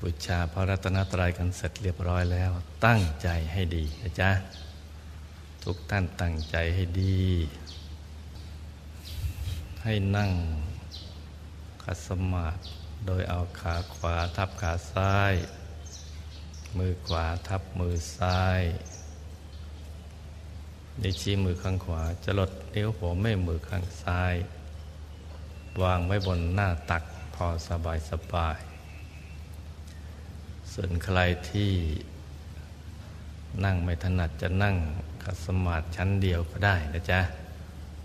บูชาพระรัตนตรัยกันเสร็จเรียบร้อยแล้ว ตั้งใจให้ดีนะจ๊ะ ทุกท่านตั้งใจให้ดี ให้นั่งคัสมาธิโดยเอาขาขวาทับขาซ้าย มือขวาทับมือซ้ายนิ้วชี้มือข้างขวาจะลดนิ้วหัวแม่มือข้างซ้าย วางไว้บนหน้าตักพอสบายสบาย ส่วนใครที่นั่งไม่ถนัดจะนั่งขัดสมาธิชั้นเดียวก็ได้นะจ๊ะ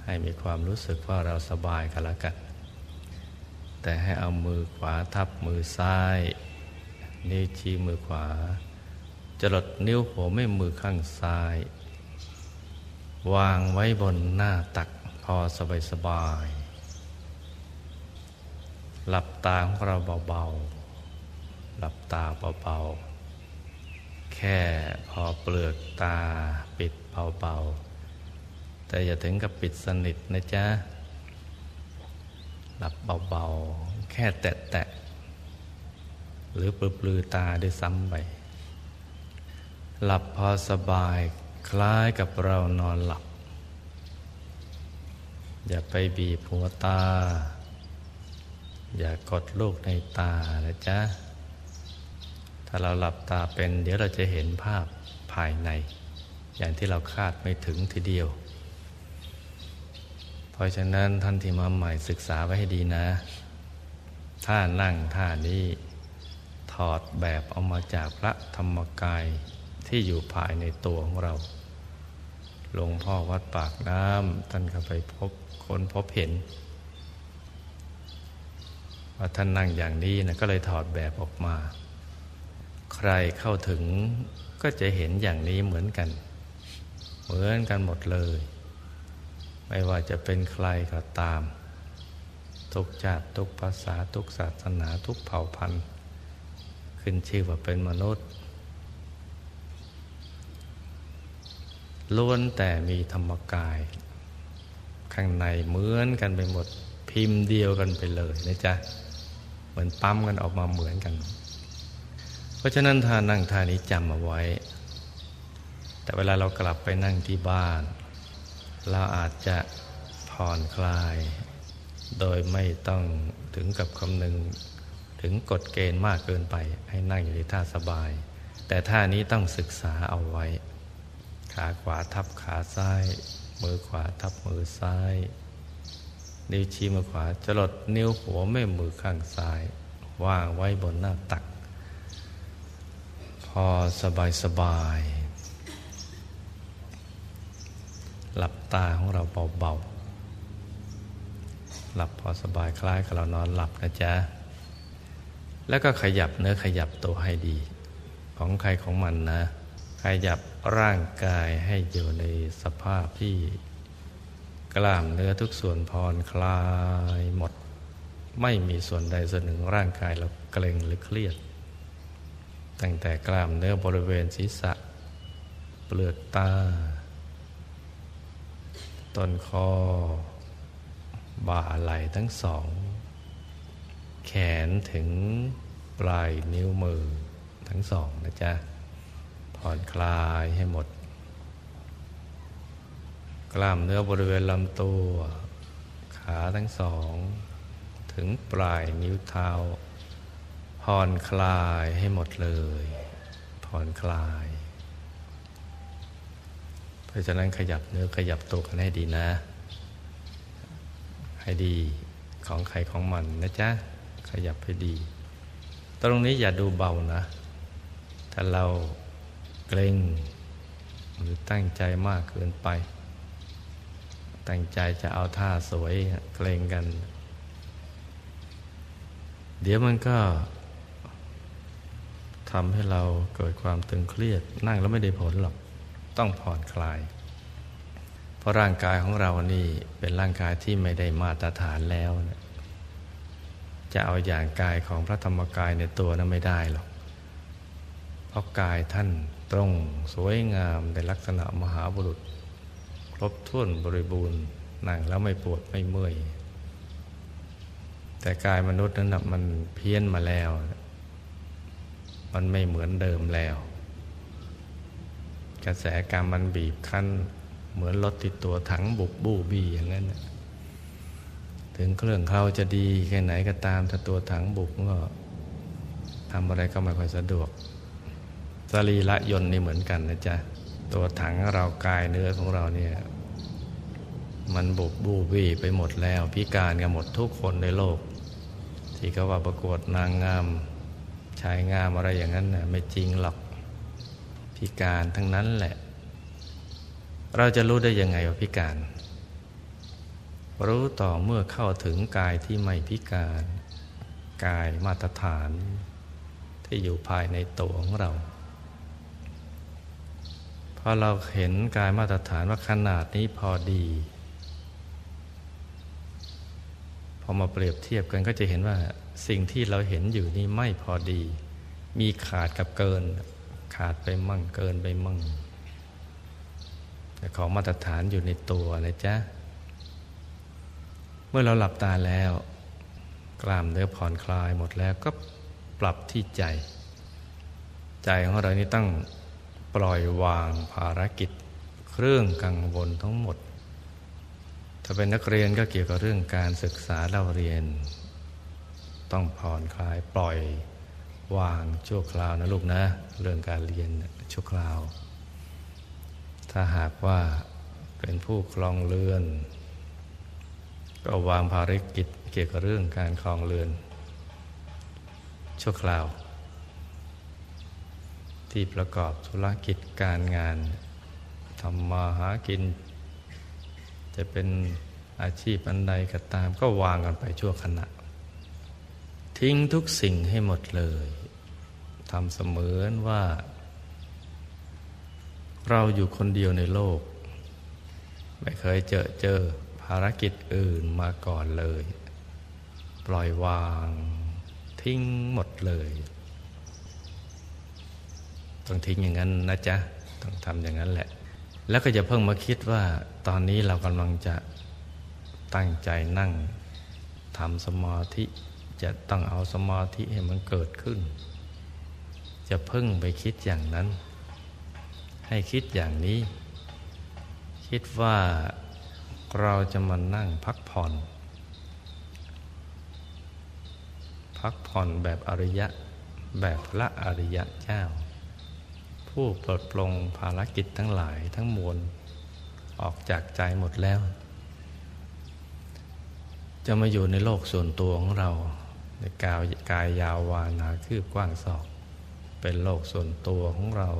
ให้มีความรู้สึกว่าเราสบายกันแล้วกัน แต่ให้เอามือขวาทับมือซ้าย นิ้วชี้มือขวาจะลดนิ้วหัวแม่มือข้างซ้าย วางไว้บนหน้าตักพอสบายสบาย หลับตาของเราเบาๆ หลับตาเบาๆ แค่พอเปลือกตาปิดเบาๆ แต่อย่าถึงกับปิดสนิทนะจ๊ะ หลับเบาๆ แค่แตะๆ หรือปลือตาด้วยซ้ำไป หลับพอสบายคล้ายกับเรานอนหลับ อย่าไปบีบหัวตา อย่ากดลูกในตานะจ๊ะาเราหลับตาเป็น เดี๋ยวเราจะเห็นภาพภายใน อย่างที่เราคาดไม่ถึงทีเดียว เพราะฉะนั้นท่านที่มาใหม่ศึกษาไว้ให้ดีนะท่านั่งท่านี้ถอดแบบเอามาจากพระธรรมกายที่อยู่ภายในตัวของเรา หลวงพ่อวัดปากน้ำท่านก็ไปพบคนพบเห็นว่าท่านนั่งอย่างนี้นะก็เลยถอดแบบออกมา ใครเข้าถึงก็จะเห็นอย่างนี้เหมือนกัน เหมือนกันหมดเลย ไม่ว่าจะเป็นใครก็ตาม ทุกชาติทุกภาษาทุกศาสนาทุกเผ่าพันธุ์ ขึ้นชื่อว่าเป็นมนุษย์ล้วนแต่มีธรรมกาย ข้างในเหมือนกันไปหมด พิมพ์เดียวกันไปเลยนะจ๊ะ เหมือนปั๊มกันออกมาเหมือนกันเราะฉะนั้นท่านั่งท่านี้จำเอาไว้ แต่เวลาเรากลับไปนั่งที่บ้าน เราอาจจะผ่อนคลาย โดยไม่ต้องถึงกับคำนึงถึงกฎเกณฑ์มากเกินไป ให้นั่งอยู่ในท่าสบาย แต่ท่านี้ต้องศึกษาเอาไว้ ขาขวาทับขาซ้าย มือขวาทับมือซ้าย นิ้วชี้มือขวาจลดนิ้วหัวแม่มือข้างซ้าย วางไว้บนหน้าตัก อสบายสบาย หลับตาของเราเบาๆ หลับพอสบายคล้ายกับเรานอนหลับนะจ๊ะ แล้วก็ขยับเนื้อขยับตัวให้ดี ของใครของมันนะ ขยับร่างกายให้อยู่ในสภาพที่ กล้ามเนื้อทุกส่วนพรคลายหมด ไม่มีส่วนใดส่วนหนึ่งร่างกายเราเกร็งหรือเครียด ตั้งแต่กล้ามเนื้อบริเวณศีรษะ เปลือกตา ต้นคอ บ่าไหล่ทั้งสอง แขนถึงปลายนิ้วมือทั้งสองนะจ๊ะ ผ่อนคลายให้หมด กล้ามเนื้อบริเวณลำตัว ขาทั้งสอง ถึงปลายนิ้วเท้า ผ่อนคลายให้หมดเลย ผ่อนคลาย เพราะฉะนั้นขยับเนื้อขยับตัวกันให้ดีนะ ให้ดีของใครของมันนะจ๊ะ ขยับให้ดี ตรงนี้อย่าดูเบานะ ถ้าเราเกรงหรือตั้งใจมากเกินไป ตั้งใจจะเอาท่าสวยเกรงกัน เดี๋ยวมันก็ ทำให้เราเกิดความตึงเครียด นั่งแล้วไม่ได้ผลหรอก ต้องผ่อนคลาย เพราะร่างกายของเรานี่เป็นร่างกายที่ไม่ได้มาตรฐานแล้วนะจะเอาอย่างกายของพระธรรมกายในตัวนั้นไม่ได้หรอก เพราะกายท่านตรงสวยงามในลักษณะมหาบุรุษ ครบถ้วนบริบูรณ์นั่งแล้วไม่ปวดไม่เมื่อย แต่กายมนุษย์นั้นมันเพี้ยนมาแล้ว มันไม่เหมือนเดิมแล้ว กระแสกรรมมันบีบคั้น เหมือนรถติดตัวถังบุกบูบีอย่างนั้นถึงเครื่องเขาจะดีแค่ไหนก็ตามถ้าตัวถังบุกก็ทำอะไรก็ไม่ค่อยสะดวกสรีระยนต์นี่เหมือนกันนะจ๊ะ ตัวถังเรากายเนื้อของเราเนี่ยมันบุบบูบีไปหมดแล้ว พิการกันหมดทุกคนในโลก ที่เขาว่าประกวดนางงามายงามอะไรอย่างนั้นนะไม่จริงหรอกพิการทั้งนั้นแหละ เราจะรู้ได้ยังไงว่าพิการ รู้ต่อเมื่อเข้าถึงกายที่ไม่พิการ กายมาตรฐาน ที่อยู่ภายในตัวของเราพอเราเห็นกายมาตรฐานว่าขนาดนี้พอดี พอมาเปรียบเทียบกันก็จะเห็นว่า สิ่งที่เราเห็นอยู่นี่ไม่พอดี มีขาดกับเกิน ขาดไปมั่งเกินไปมั่งแต่ของมาตรฐานอยู่ในตัวนะจ๊ะ เมื่อเราหลับตาแล้ว กล้ามเนื้อผ่อนคลายหมดแล้วก็ปรับที่ใจ ใจของเรานี่ต้องปล่อยวางภารกิจ เครื่องกังวลทั้งหมด ถ้าเป็นนักเรียนก็เกี่ยวกับเรื่องการศึกษาเราเรียน ต้องผ่อนคลายปล่อยวางชั่วคราวนะลูกนะ เรื่องการเรียนชั่วคราว ถ้าหากว่าเป็นผู้คลองเรือน ก็วางภารกิจเกี่ยวกับเรื่องการคลองเรือน ชั่วคราว ที่ประกอบธุรกิจการงานทำมาหากิน จะเป็นอาชีพอันใดก็ตามก็วางกันไปชั่วขณะ ทิ้งทุกสิ่งให้หมดเลยทำเสมือนว่า เราอยู่คนเดียวในโลก ไม่เคยเจอเจอภารกิจอื่นมาก่อนเลย ปล่อยวาง ทิ้งหมดเลย ต้องทิ้งอย่างนั้นนะจ๊ะ ต้องทำอย่างนั้นแหละ แล้วก็จะเพิ่งมาคิดว่า ตอนนี้เรากำลังจะตั้งใจนั่งทำสมาธิ จะต้องเอาสมาธิให้มันเกิดขึ้น จะพิ่งไปคิดอย่างนั้น ให้คิดอย่างนี้ คิดว่าเราจะมานั่งพักผ่อน พักผ่อนแบบอริยะ แบบพระอริยะเจ้า ผู้ปลดปลงภารกิจทั้งหลายทั้งมวลออกจากใจหมดแล้ว จะมาอยู่ในโลกส่วนตัวของเรา ในกายกายยาววานาคืบกว้างศอก เป็นโลกส่วนตัวของเรา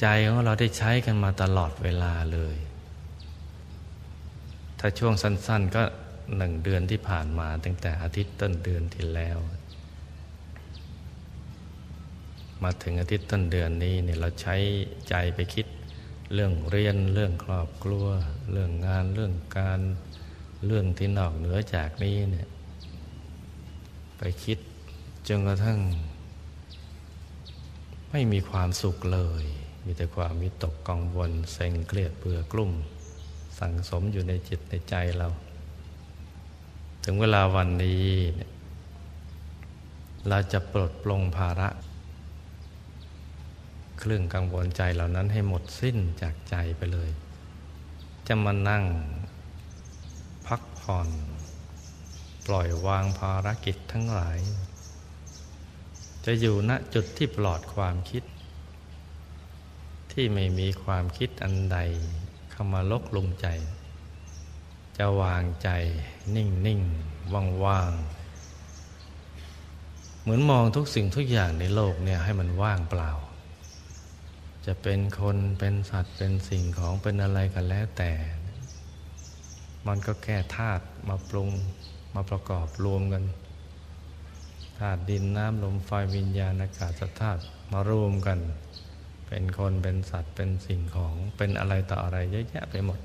ใจของเราได้ใช้กันมาตลอดเวลาเลย ถ้าช่วงสั้น ๆก็หนึ่งเดือนที่ผ่านมาตั้งแต่อาทิตย์ต้นเดือนที่แล้ว มาถึงอาทิตย์ต้นเดือนนี้เนี่ยเราใช้ใจไปคิดเรื่องเรียนเรื่องครอบครัว เรื่องงานเรื่องการ เรื่องที่นอกเหนือจากนี้เนี่ยไปคิดจนกระทั่ง ไม่มีความสุขเลย มีแต่ความวิตกกังวลเซ็งเครียดเบื่อกลุ่ม สั่งสมอยู่ในจิตในใจเรา ถึงเวลาวันนี้เราจะปลดปลงภาระ เครื่องกังวลใจเหล่านั้นให้หมดสิ้นจากใจไปเลย จะมานั่ง ผ่อน ปล่อยวางภารกิจทั้งหลาย จะอยู่ณจุดที่ปลอดความคิด ที่ไม่มีความคิดอันใดเข้ามาลกลุมใจ จะวางใจนิ่งนิ่งว่างว่างเหมือนมองทุกสิ่งทุกอย่างในโลกเนี่ยให้มันว่างเปล่า จะเป็นคนเป็นสัตว์เป็นสิ่งของเป็นอะไรกันแล้วแต่ มันก็แค่ธาตุมาปรุงมาประกอบรวมกันธาตุดินน้ำลมไฟวิญญาณอากาศธาตุมารวมกัน เป็นคนเป็นสัตว์เป็นสิ่งของเป็นอะไรต่ออะไรเยอะแยะไปหมด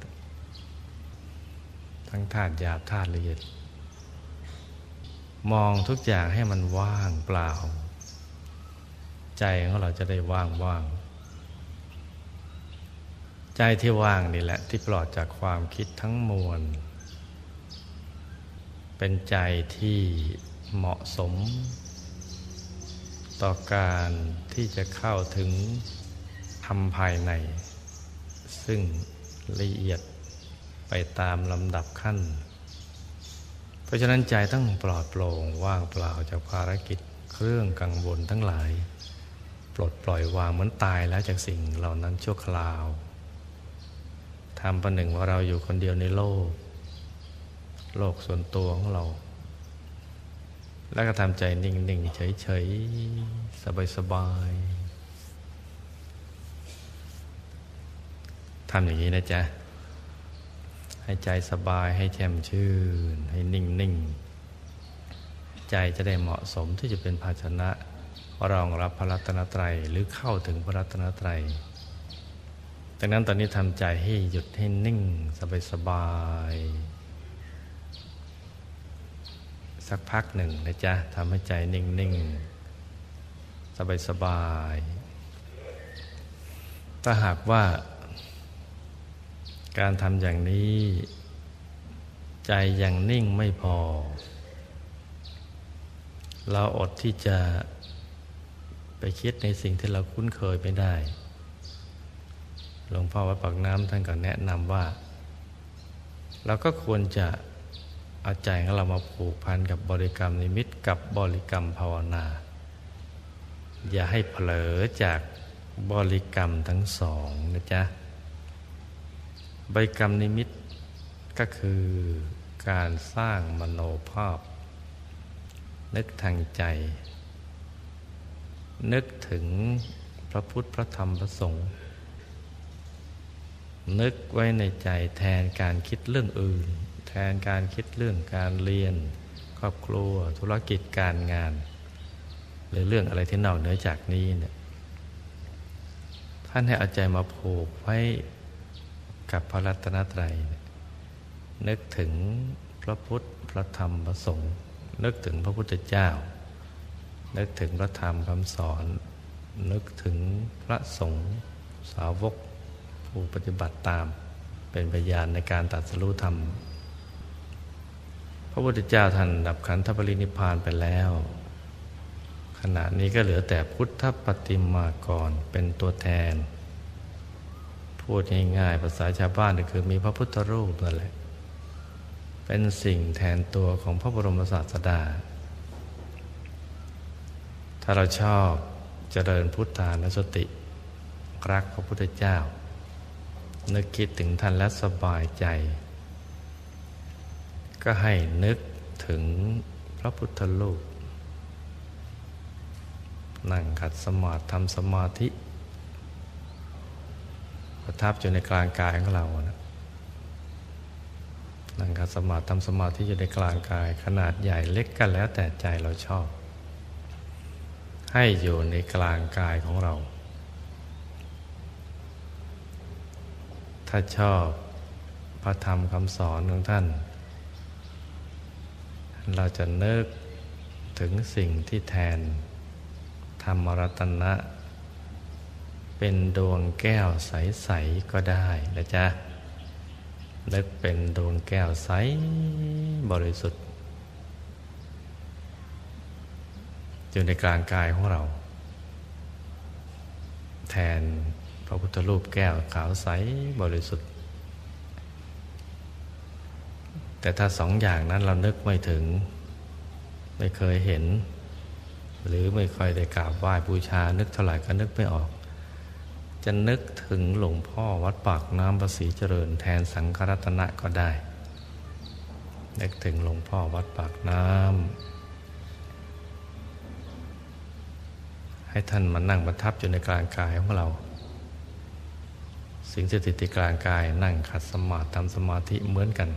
ทั้งธาตุหยาบธาตุละเอียด มองทุกอย่างให้มันว่างเปล่า ใจของเราจะได้ว่างว่าง ใจที่ว่างนี่แหละที่ปลอดจากความคิดทั้งมวล เป็นใจที่เหมาะสม ต่อการที่จะเข้าถึงธรรมภายใน ซึ่งละเอียดไปตามลำดับขั้น เพราะฉะนั้นใจต้องปลอดโปร่งว่างเปล่าจากภารกิจเครื่องกังวลทั้งหลาย ปลดปล่อยวางเหมือนตายแล้วจากสิ่งเหล่านั้นชั่วคราว ทำประหนึ่งว่าเราอยู่คนเดียวในโลก โลกส่วนตัวของเรา แล้วก็ทำใจนิ่ง ๆ เฉย ๆ สบาย ๆทำอย่างนี้นะจ๊ะ ให้ใจสบายให้แช่มชื่น ให้นิ่ง ๆ ใจจะได้เหมาะสมที่จะเป็นภาชนะรองรับพระรัตนตรัยหรือเข้าถึงพระรัตนตรัย ดังนั้นตอนนี้ทำใจให้หยุดให้นิ่งสบายสบาย สักพักหนึ่งนะจ๊ะทำให้ใจนิ่งนิ่งสบายสบาย ถ้าหากว่า การทำอย่างนี้ ใจยังนิ่งไม่พอ เราอดที่จะไปคิดในสิ่งที่เราคุ้นเคยไม่ได้ หลวงพ่อวัดปากน้ำท่านก็แนะนำว่า เราก็ควรจะเอาใจของเรามาผูกพันกับบริกรรมนิมิตกับบริกรรมภาวนา อย่าให้เผลอจากบริกรรมทั้งสองนะจ๊ะบริกรรมนิมิตก็คือการสร้างมโนภาพ นึกทางใจ นึกถึงพระพุทธพระธรรมพระสงฆ์ นึกไว้ในใจแทนการคิดเรื่องอื่น แทนการคิดเรื่องการเรียน ครอบครัว ธุรกิจการงาน หรือเรื่องอะไรที่นอกเหนือจากนี้เนี่ยท่านให้เอาใจมาผูกไว้กับพระรัตนตรัย นึกถึงพระพุทธพระธรรมพระสงฆ์นึกถึงพระพุทธเจ้า นึกถึงพระธรรมคำสอน นึกถึงพระสงฆ์สาวก ผู้ปฏิบัติตามเป็นพยานในการตัดสรู้ธรรม พระพุทธเจ้าท่านดับขันธปรินิพานไปแล้ว ขณะนี้ก็เหลือแต่พุทธปฏิมากรเป็นตัวแทน พูดง่ายๆภาษาชาวบ้านก็คือมีพระพุทธรูปนั่นแหละ เป็นสิ่งแทนตัวของพระบรมศาสดา ถ้าเราชอบเจริญพุทธานุสติ รักพระพุทธเจ้า นึกคิดถึงท่านและสบายใจ ก็ให้นึกถึงพระพุทธรูปนั่งขัดสมาธิทำสมาธิ ประทับอยู่ในกลางกายของเรานะนั่งขัดสมาธิทำสมาธิอยู่ในกลางกาย ขนาดใหญ่เล็กกันแล้วแต่ใจเราชอบ ให้อยู่ในกลางกายของเรา ถ้าชอบพระธรรมคำสอนของท่าน เราจะนึกถึงสิ่งที่แทน ธรรมรัตนะ เป็นดวงแก้วใส ๆ ก็ได้นะจ๊ะนึกเป็นดวงแก้วใสบริสุทธิ์อยู่ในกลางกายของเรา แทน ระพุทธรูปแก้วขาวใสบริสุทธิ์ แต่ถ้าสองอย่างนั้นเรานึกไม่ถึง ไม่เคยเห็น หรือไม่ค่อยได้กราบไหว้บูชา นึกเท่าไหร่ก็นึกไม่ออก จะนึกถึงหลวงพ่อวัดปากน้ำประสีเจริญแทนสังฆรัตนะก็ได้ นึกถึงหลวงพ่อวัดปากน้ำให้ท่านมานั่งประทับอยู่ในกลางกายของเรา สิ่งสถิติกลางกายนั่งขัดสมาธิทำสมาธิเหมือนกัน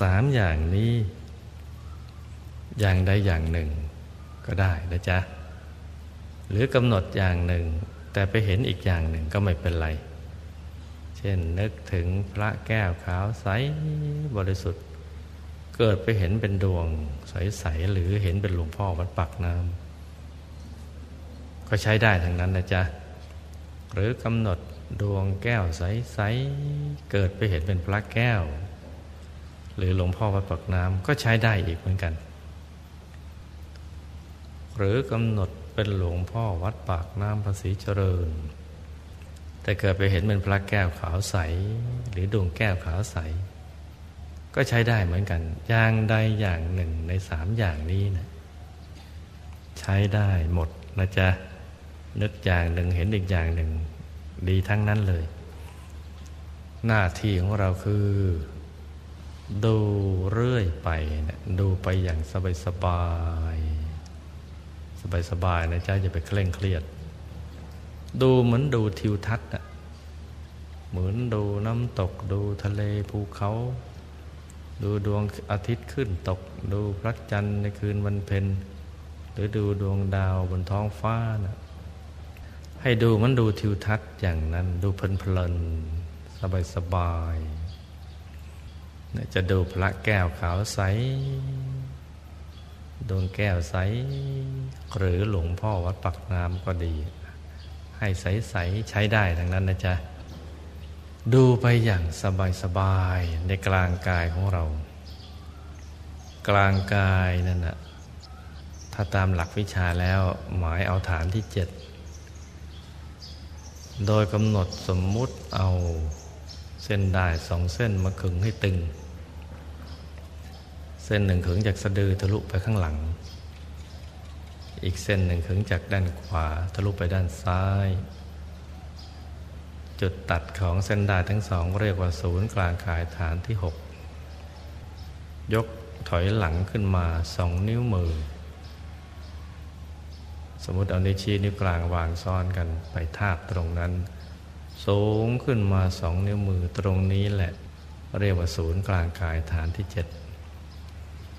สามอย่างนี้ อย่างใดอย่างหนึ่งก็ได้นะจ๊ะ หรือกำหนดอย่างหนึ่ง แต่ไปเห็นอีกอย่างหนึ่งก็ไม่เป็นไร เช่นนึกถึงพระแก้วขาวใสบริสุทธิ์ เกิดไปเห็นเป็นดวงใสๆหรือเห็นเป็นหลวงพ่อวัดปักน้ำก็ใช้ได้ทั้งนั้นนะจ๊ะ หรือกำหนดดวงแก้วใส ๆ เกิดไปเห็นเป็นพระแก้ว หรือหลวงพ่อวัดปักน้ำก็ใช้ได้อีกเหมือนกัน หรือกำหนดเป็นหลวงพ่อวัดปากน้ำภาษีเจริญ แต่เกิดไปเห็นเป็นพระแก้วขาวใส หรือดวงแก้วขาวใส ก็ใช้ได้เหมือนกัน อย่างใดอย่างหนึ่งในสามอย่างนี้นะใช้ได้หมดนะจ๊ะ นึกอย่างหนึ่งเห็นอีกอย่างหนึ่ง ดีทั้งนั้นเลย หน้าที่ของเราคือ ดูเรื่อยไปนะดูไปอย่างสบายสบายสบายสบายนะจ๊ะอย่าไปเคร่งเครียด ดูเหมือนดูทิวทัศน์อะเหมือนดูน้ำตกดูทะเลภูเขา ดูดวงอาทิตย์ขึ้นตก ดูพระจันทร์ในคืนวันเพ็ญหรือดูดวงดาวบนท้องฟ้านะ ให้ดูมันดูทิวทัศน์อย่างนั้น ดูเพลินๆสบายสบายจะดูพระแก้วขาวใสดวงแก้วใส หรือหลวงพ่อวัดปักน้ำก็ดี ให้ใสใสใช้ได้ทั้งนั้นนะจ๊ะ ดูไปอย่างสบายสบายในกลางกายของเรา กลางกายนั่นนะถ้าตามหลักวิชาแล้วหมายเอาฐานที่เจ็ด โดยกำหนดสมมุติเอาเส้นได้สองเส้นมาขึงให้ตึง เส้นหนึ่งขึงจากสะดือทะลุไปข้างหลัง อีกเส้นหนึ่งขึงจากด้านขวาทะลุไปด้านซ้าย จุดตัดของเส้นได้ทั้งสองเรียกว่าศูนย์กลางกายฐานที่หกยกถอยหลังขึ้นมาสองนิ้วมือ สมมติเอานิ้วชี้นิ้วกลางวางซ้อนกันไปทาบตรงนั้น สูงขึ้นมาสองนิ้วมือตรงนี้แหละ เรียกว่าศูนย์กลางกายฐานที่เจ็ด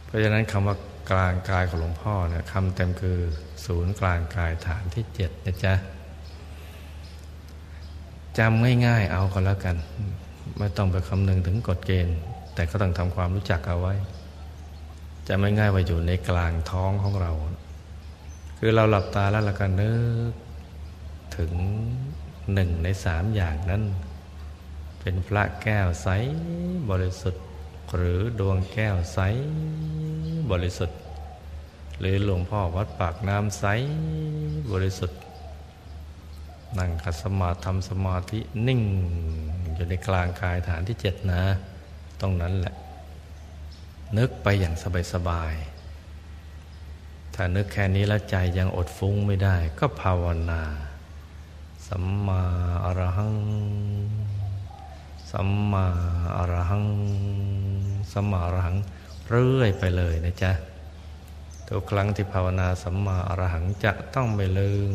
เพราะฉะนั้นคำว่ากลางกายของหลวงพ่อเนี่ยคำเต็มคือศูนย์กลางกายฐานที่เจ็ดนะจ๊ะจำง่ายๆเอาก็แล้วกัน ไม่ต้องไปคำนึงถึงกฎเกณฑ์ แต่ก็ต้องทำความรู้จักเอาไว้ จะไม่ง่ายว่าอยู่ในกลางท้องของเรา คือเราหลับตาแล้วเราก็นึกถึงหนึ่งในสามอย่างนั้น เป็นพระแก้วใสบริสุทธิ์ หรือดวงแก้วใสบริสุทธิ์ หรือหลวงพ่อวัดปากน้ำใสบริสุทธิ์ นั่งขัดสมาธิทำสมาธินิ่ง อยู่ในกลางกายฐานที่เจ็ดนะ ตรงนั้นแหละ นึกไปอย่างสบายๆ ถ้านึกแค่นี้แล้วใจยังอดฟุ้งไม่ได้ ก็ภาวนา สัมมาอรหัง สัมมาอรหัง สัมมาอรหัง เรื่อยไปเลยนะจ๊ะ ทุกครั้งที่ภาวนาสัมมาอรหังจะต้องไม่ลืม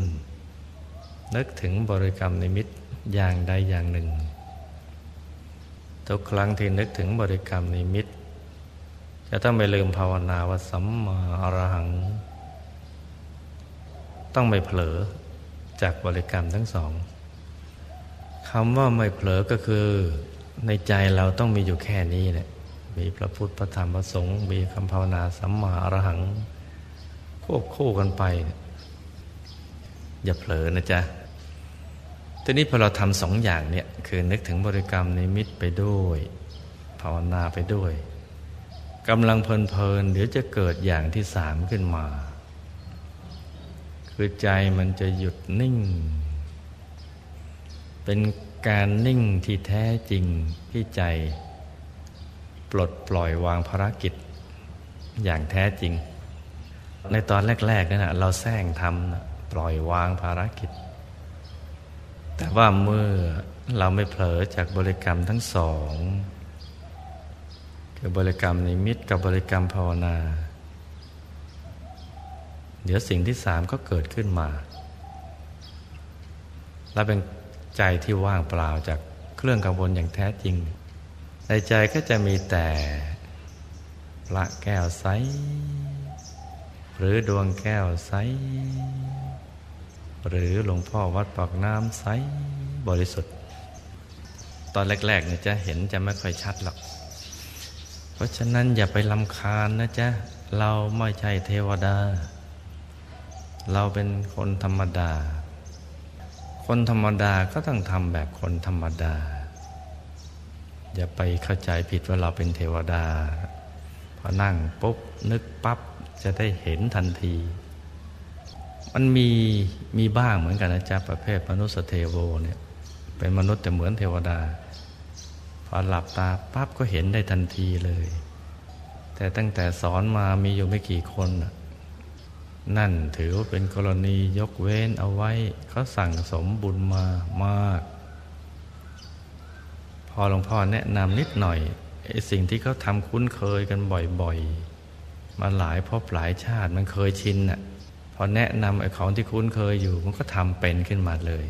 นึกถึงบริกรรมนิมิตอย่างใดอย่างหนึ่ง ทุกครั้งที่นึกถึงบริกรรมนิมิตจะต้องไม่ลืมภาวนาว่าสัมมาอรหัง ต้องไม่เผลอจากบริกรรมทั้งสองคำว่าไม่เผลอก็คือ ในใจเราต้องมีอยู่แค่นี้เนี่ยมีพระพุทธพระธรรมพระสงฆ์มีคำภาวนาสัมมาอรหังควบคู่กันไป อย่าเผลอนะจ๊ะทีนี้พอเราทำสองอย่างเนี่ย คือนึกถึงบริกรรมในมิตรไปด้วย ภาวนาไปด้วยกำลังเพลินๆเดี๋ยวจะเกิดอย่างที่สามขึ้นมา คือใจมันจะหยุดนิ่ง เป็นการนิ่งที่แท้จริงที่ใจ ปลดปล่อยวางภารกิจ อย่างแท้จริง ในตอนแรกๆนั่นนะเราแซงทำปล่อยวางภารกิจ แต่ว่าเมื่อเราไม่เผลอจากบริกรรมทั้งสอง คือบริกรรมนิมิตกับบริกรรมภาวนา เดี๋ยวสิ่งที่สามก็เกิดขึ้นมา และเป็นใจที่ว่างเปล่าจากเครื่องกังวลอย่างแท้จริง ในใจก็จะมีแต่พระแก้วใส หรือดวงแก้วใส หรือหลวงพ่อวัดปากน้ำใสบริสุทธิ์ ตอนแรกๆเนี่ยจะเห็นจะไม่ค่อยชัดหรอก เพราะฉะนั้นอย่าไปลำคาญนะจ๊ะ เราไม่ใช่เทวดา เราเป็นคนธรรมดา คนธรรมดาก็ต้องทำแบบคนธรรมดา อย่าไปเข้าใจผิดว่าเราเป็นเทวดา พอนั่งปุ๊บนึกปั๊บจะได้เห็นทันที มันมีมีบ้างเหมือนกันนะจ๊ะประเภทมนุษย์เทโวเนี่ยเป็นมนุษย์แต่เหมือนเทวดา พอหลับตาปั๊บก็เห็นได้ทันทีเลย แต่ตั้งแต่สอนมามีอยู่ไม่กี่คนนั่ นั่นถือว่าเป็นกรณียกเว้นเอาไว้เขาสั่งสมบุญมามาก พอหลวงพ่อแนะนำนิดหน่อยไอ้สิ่งที่เขาทำคุ้นเคยกันบ่อยๆ มาหลายพบหลายชาติมันเคยชินน่ะพอแนะนำไอ้ของที่คุ้นเคยอยู่ มันก็ทำเป็นขึ้นมาเลย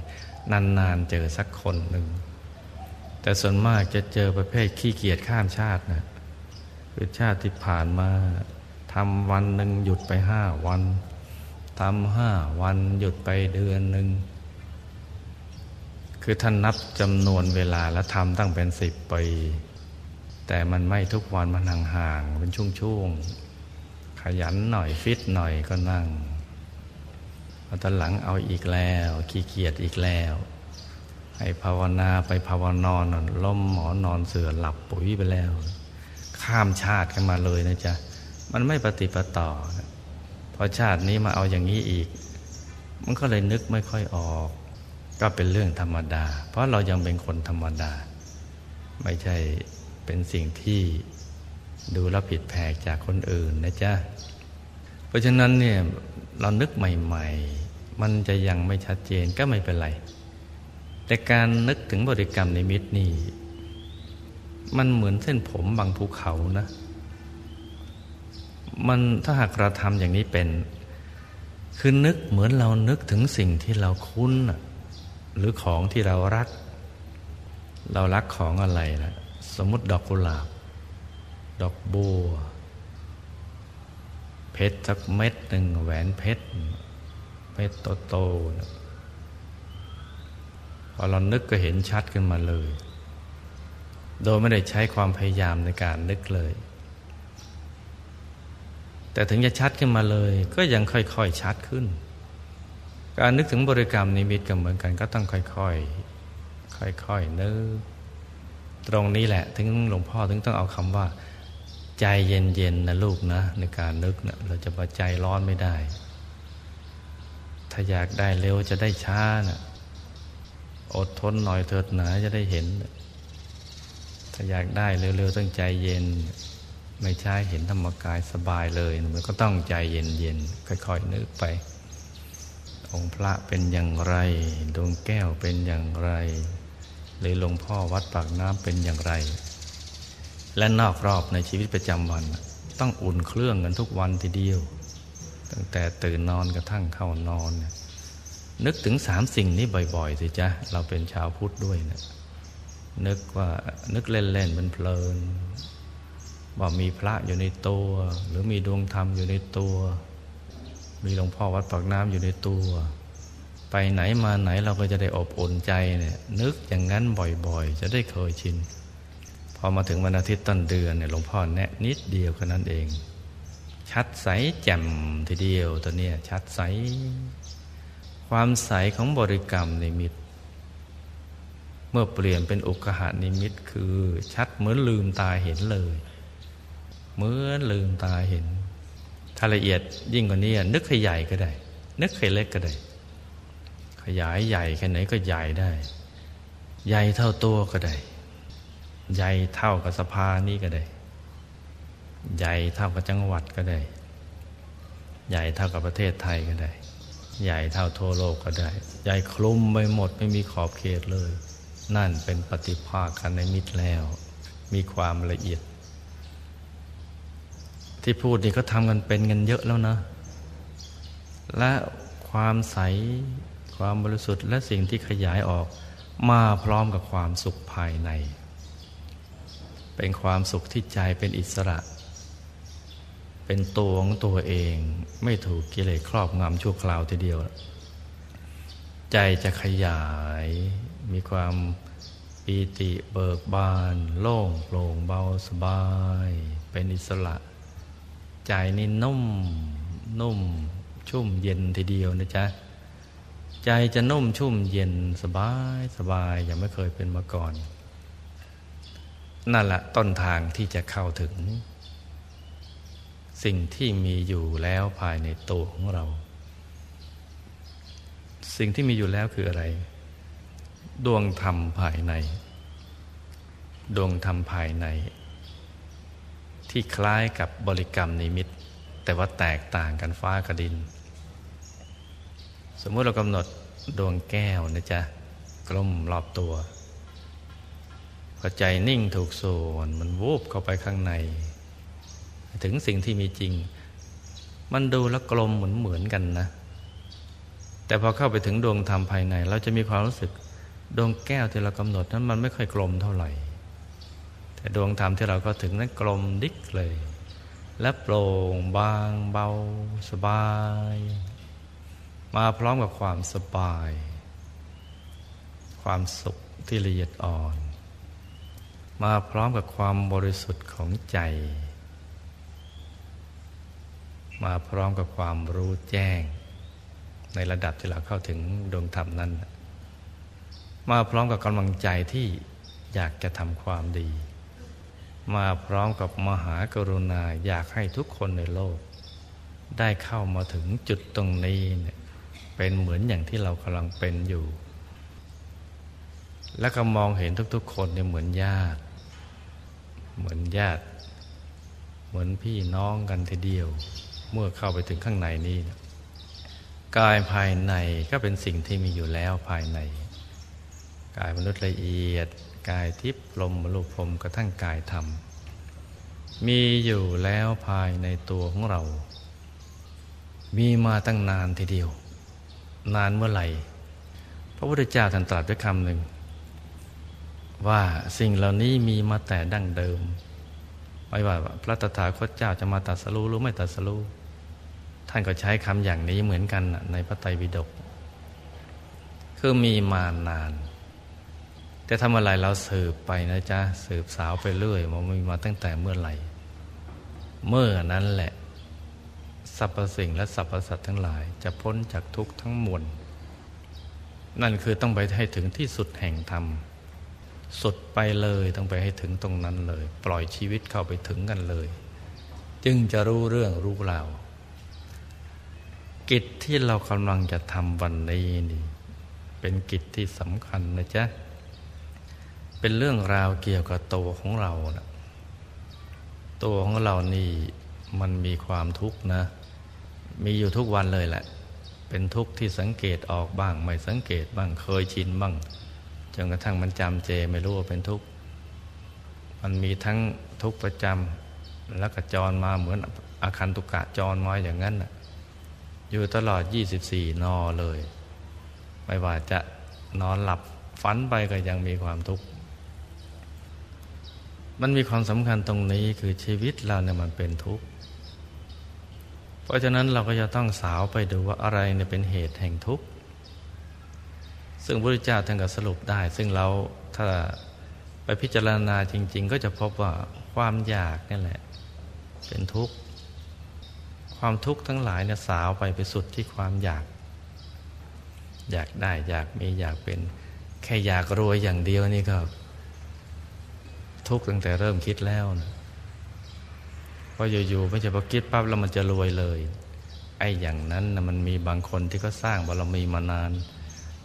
นานๆเจอสักคนหนึ่ง แต่ส่วนมากจะเจอประเภทขี้เกียจข้ามชาตินะคือชาติที่ผ่านมาทำวันหนึ่งหยุดไปห้าวัน ทำห้าวันหยุดไปเดือนหนึ่ง คือท่านนับจำนวนเวลาแล้วทำตั้งเป็นสิบปี แต่มันไม่ทุกวันมันห่างๆเป็นช่วงๆ ขยันหน่อยฟิตหน่อยก็นั่งพอตอนหลังเอาอีกแล้วขี้เกียจอีกแล้ว ให้ภาวนาไปภาวนอนล้มหมอนอนเสือหลับปุ๋ยไปแล้ว ข้ามชาติกันมาเลยนะจ๊ะ มันไม่ปฏิปต่อ พอชาตินี้มาเอาอย่างนี้อีก มันก็เลยนึกไม่ค่อยออก ก็เป็นเรื่องธรรมดา เพราะเรายังเป็นคนธรรมดา ไม่ใช่เป็นสิ่งที่ดูแลผิดแผกจากคนอื่นนะจ๊ะเพราะฉะนั้นเนี่ยเรานึกใหม่ ๆ มันจะยังไม่ชัดเจนก็ไม่เป็นไร แต่การนึกถึงบริกรรมในมิตรนี่ มันเหมือนเส้นผมบางภูเขานะ มันถ้าหากเราทำอย่างนี้เป็น คือนึกเหมือนเรานึกถึงสิ่งที่เราคุ้น หรือของที่เรารัก เรารักของอะไรนะสมมติดอกกุหลาบ ดอกบัว เพชรสักเม็ดหนึ่งแหวนเพชรเม็ดโตๆนะพอเรานึกก็เห็นชัดขึ้นมาเลย โดยไม่ได้ใช้ความพยายามในการนึกเลย แต่ถึงจะชัดขึ้นมาเลย ก็ยังค่อยๆชัดขึ้น การนึกถึงบริกรรมนิมิตก็เหมือนกัน ก็ต้องค่อยๆค่อยๆนึกตรงนี้แหละ ถึงหลวงพ่อถึงต้องเอาคำว่า ใจเย็นๆนะลูกนะ ในการนึกนะเราจะมาใจร้อนไม่ได้ ถ้าอยากได้เร็วจะได้ช้านะอดทนหน่อยเถิดหนาจะได้เห็น ถ้าอยากได้เร็วๆต้องใจเย็น ไม่ใช่เห็นธรรมกายสบายเลย มันก็ต้องใจเย็นๆค่อยๆนึกไป องค์พระเป็นอย่างไร ดวงแก้วเป็นอย่างไรหรือหลวงพ่อวัดปากน้ำเป็นอย่างไร และนอกรอบในชีวิตประจำวัน ต้องอุ่นเครื่องกันทุกวันทีเดียว ตั้งแต่ตื่นนอนกระทั่งเข้านอน นึกถึงสามสิ่งนี้บ่อยๆ สิจ๊ะ เราเป็นชาวพุทธด้วยนะนึกว่านึกเล่นๆเป็นเพลิน ว่ามีพระอยู่ในตัว หรือมีดวงธรรมอยู่ในตัว มีหลวงพ่อวัดปากน้ำอยู่ในตัว ไปไหนมาไหนเราก็จะได้อบอุ่นใจเนี่ยนึกอย่างนั้นบ่อยๆ จะได้เคยชิน พอมาถึงวันอาทิตย์ต้นเดือนเนี่ยหลวงพ่อแนะนิดเดียวแค่นั้นเอง ชัดใสแจ่มทีเดียวตัวเนี้ยชัดใส ความใสของบริกรรมนิมิตเมื่อเปลี่ยนเป็นอุกหานิมิตคือชัดเหมือนลืมตาเห็นเลย เหมือนลืมตาเห็น ถ้าละเอียดยิ่งกว่านี้นึกให้ใหญ่ก็ได้ นึกให้เล็กก็ได้ ขยายใหญ่แค่ไหนก็ใหญ่ได้ ใหญ่เท่าตัวก็ได้ ใหญ่เท่ากับสภานี้ก็ได้ ใหญ่เท่ากับจังหวัดก็ได้ ใหญ่เท่ากับประเทศไทยก็ได้ ใหญ่เท่าทั่วโลกก็ได้ ใหญ่คลุมไปหมดไม่มีขอบเขตเลย นั่นเป็นปฏิภาคในมิตรแล้ว มีความละเอียด ที่พูดนี่ก็ทำกันเป็นกันเยอะแล้วนะ และความใสความบริสุทธิ์และสิ่งที่ขยายออกมาพร้อมกับความสุขภายใน เป็นความสุขที่ใจเป็นอิสระ เป็นตัวของตัวเองไม่ถูกกิเลสครอบงำชั่วคราวทีเดียว ใจจะขยายมีความปีติเบิกบาน โล่งโปร่งเบาสบาย เป็นอิสระ ใจนี่นุ่มนุ่มชุ่มเย็นทีเดียวนะจ๊ะ ใจจะนุ่มชุ่มเย็นสบายสบายอย่างไม่เคยเป็นมาก่อน นั่นแหละต้นทางที่จะเข้าถึง สิ่งที่มีอยู่แล้วภายในตัวของเรา สิ่งที่มีอยู่แล้วคืออะไร ดวงธรรมภายใน ดวงธรรมภายใน ที่คล้ายกับบริกรรมนิมิต แต่ว่าแตกต่างกันฟ้ากระดิน สมมติเรากำหนดดวงแก้วนะจ๊ะกลมรอบตัวพอใจนิ่งถูกส่วนมันวูบเข้าไปข้างใน ถึงสิ่งที่มีจริง มันดูแล้วกลมเหมือนเหมือนกันนะ แต่พอเข้าไปถึงดวงธรรมภายใน เราจะมีความรู้สึกดวงแก้วที่เรากำหนดนั้นมันไม่ค่อยกลมเท่าไหร่ แต่ดวงธรรมที่เราก็ถึงนั้นกลมดิกเลย และโปร่งบางเบาสบาย มาพร้อมกับความสบาย ความสุขที่ละเอียดอ่อน มาพร้อมกับความบริสุทธิ์ของใจ มาพร้อมกับความรู้แจ้ง ในระดับที่เราเข้าถึงดวงธรรมนั้น มาพร้อมกับกำลังใจที่อยากจะทำความดี มาพร้อมกับมหากรุณาอยากให้ทุกคนในโลก ได้เข้ามาถึงจุดตรงนี้เนี่ยเป็นเหมือนอย่างที่เรากำลังเป็นอยู่ และก็มองเห็นทุกๆ คนเนี่ยเหมือนญาติ เหมือนญาติ เหมือนพี่น้องกันทีเดียว เมื่อเข้าไปถึงข้างในนี้กายภายในก็เป็นสิ่งที่มีอยู่แล้วภายใน กายมนุษย์ละเอียด กายทิพย์ลมรูปพรมกระทั่งกายธรรม มีอยู่แล้วภายในตัวของเรา มีมาตั้งนานทีเดียว นานเมื่อไหร่ พระพุทธเจ้าท่านตรัสด้วยคำหนึ่ง ว่าสิ่งเหล่านี้มีมาแต่ดั้งเดิมไม่ว่าพระตถาคตเจ้าจะมาตัดสรู้หรือไม่ตัดสรู้ท่านก็ใช้คำอย่างนี้เหมือนกันในพระไตรปิฎกคือมีมานาน แต่ทำอะไรเราสืบไปนะจ๊ะสืบสาวไปเรื่อยมันมีมาตั้งแต่เมื่อไหร่ เมื่อนั้นแหละสรรพสิ่งและสรรพสัตว์ทั้งหลายจะพ้นจากทุกข์ทั้งมวลนั่นคือต้องไปให้ถึงที่สุดแห่งธรรม สุดไปเลยต้องไปให้ถึงตรงนั้นเลย ปล่อยชีวิตเข้าไปถึงกันเลย จึงจะรู้เรื่องรู้ราวกิจที่เรากำลังจะทำวันนี้นี่เป็นกิจที่สำคัญนะจ๊ะ เป็นเรื่องราวเกี่ยวกับตัวของเรานะตัวของเรานี่มันมีความทุกข์นะ มีอยู่ทุกวันเลยแหละ เป็นทุกข์ที่สังเกตออกบ้าง ไม่สังเกตบ้างเคยชินบ้างจนกระทั่งมันจำเจไม่รู้ว่าเป็นทุกข์มันมีทั้งทุกข์ประจำแล้วก็จรมาเหมือนอาคันตุกะจรมาอย่างนั้นอยู่ตลอด 24 นอเลย ไม่ว่าจะนอนหลับฝันไปก็ยังมีความทุกข์ มันมีความสำคัญตรงนี้คือชีวิตเราเนี่ยมันเป็นทุกข์ เพราะฉะนั้นเราก็จะต้องสาวไปดูว่าอะไรเนี่ยเป็นเหตุแห่งทุกข์ ซึ่งพระพุทธเจ้าท่านก็สรุปได้ ซึ่งเราถ้าไปพิจารณาจริง ๆ ก็จะพบว่าความอยากนี่แหละ เป็นทุกข์ ความทุกข์ทั้งหลายเนี่ยสาวไปไปสุดที่ความอยาก อยากได้อยากมีอยากเป็นแค่อยากรวยอย่างเดียวนี่ก็ ทุกข์ตั้งแต่เริ่มคิดแล้วนะเพราะอยู่ๆไม่ใช่พอคิดปั๊บแล้วมันจะรวยเลย ไอ้อย่างนั้นนะมันมีบางคนที่ก็สร้างบารมีมานาน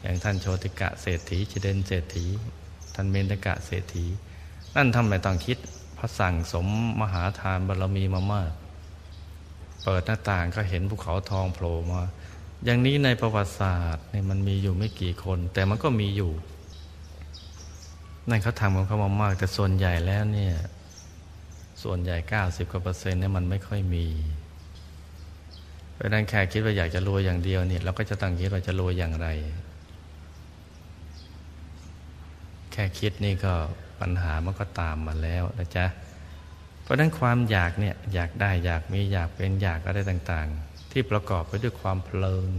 อย่างท่านโชติกะเศรษฐีจเดนเศรษฐี ท่านเมนตกะเศรษฐี นั่นทำไมต้องคิดพระสั่งสมมหาทานบารมีมามาก เปิดหน้าต่างก็เห็นภูเขาทองโผล่มาอย่างนี้ในประวัติศาสตร์เนี่ยมันมีอยู่ไม่กี่คน แต่มันก็มีอยู่ นั่นเขาทำของเขามามาก แต่ส่วนใหญ่แล้วเนี่ย ส่วนใหญ่เก้าสิบกว่าเปอร์เซ็นต์เนี่ยมันไม่ค่อยมี เพราะนั้นแค่คิดว่าอยากจะรวยอย่างเดียวเนี่ยเราก็จะตั้งคิดว่าจะรวยอย่างไร แค่คิดนี่ก็ปัญหามันก็ตามมาแล้วนะจ๊ะเพราะนั้นความอยากเนี่ยอยากได้อยากมีอยากเป็นอยากอะไรต่างๆ ที่ประกอบไปด้วยความเพลิน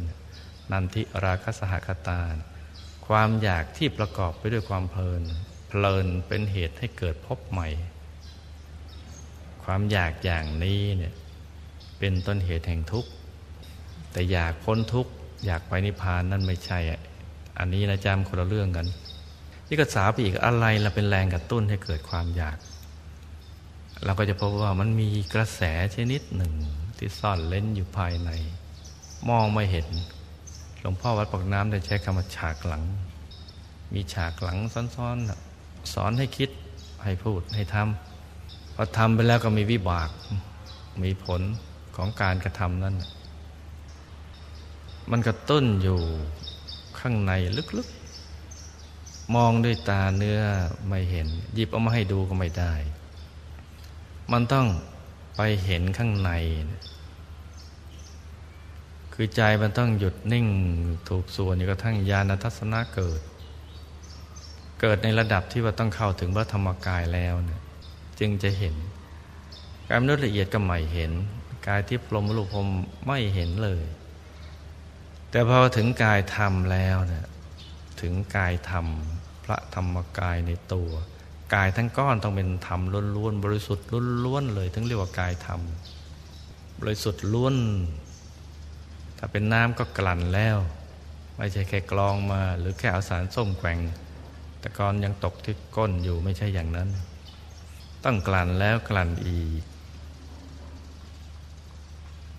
นันทิราคสหคตาความอยากที่ประกอบไปด้วยความเพลิน ลินเป็นเหตุให้เกิดพบใหม่ ความอยากอย่างนี้เนี่ยเป็นต้นเหตุแห่งทุกข์ แต่อยากพ้นทุกข์ อยากไปนิพพานนั่นไม่ใช่อันนี้นะจำคนละเรื่องกันที่กระสาไปอีกอะไรเราเป็นแรงกระตุ้นให้เกิดความอยาก เราก็จะพบว่ามันมีกระแสชนิดหนึ่งที่ซ่อนเล่นอยู่ภายใน มองไม่เห็นหลวงพ่อวัดปากน้ำได้ใช้คำว่าฉากหลัง มีฉากหลังซ้อนๆ สอนให้คิดให้พูดให้ทำพอทำไปแล้วก็มีวิบากมีผลของการกระทำนั้น มันกระตุ้นอยู่ข้างในลึกๆ มองด้วยตาเนื้อไม่เห็น หยิบเอามาให้ดูก็ไม่ได้ มันต้องไปเห็นข้างใน คือใจมันต้องหยุดนิ่งถูกส่วนอยู่กระทั่งญาณทัศนะเกิด เกิดในระดับที่ว่าต้องเข้าถึงพระธรรมกายแล้วเนี่ยจึงจะเห็น การมนุษย์ละเอียดก็ไม่เห็น กายที่พรมรูปพรมไม่เห็นเลย แต่พอถึงกายธรรมแล้วเนี่ยถึงกายธรรม พระธรรมกายในตัว กายทั้งก้อนต้องเป็นธรรมล้วนๆบริสุทธิ์ล้วนๆเลยถึงเรียกว่ากายธรรมบริสุทธิ์ล้วน ถ้าเป็นน้ำก็กลั่นแล้ว ไม่ใช่แค่กรองมา หรือแค่เอาสารส้มแกว่ง แต่ก่อนยังตกที่ก้นอยู่ไม่ใช่อย่างนั้น ต้องกลั่นแล้วกลั่นอีก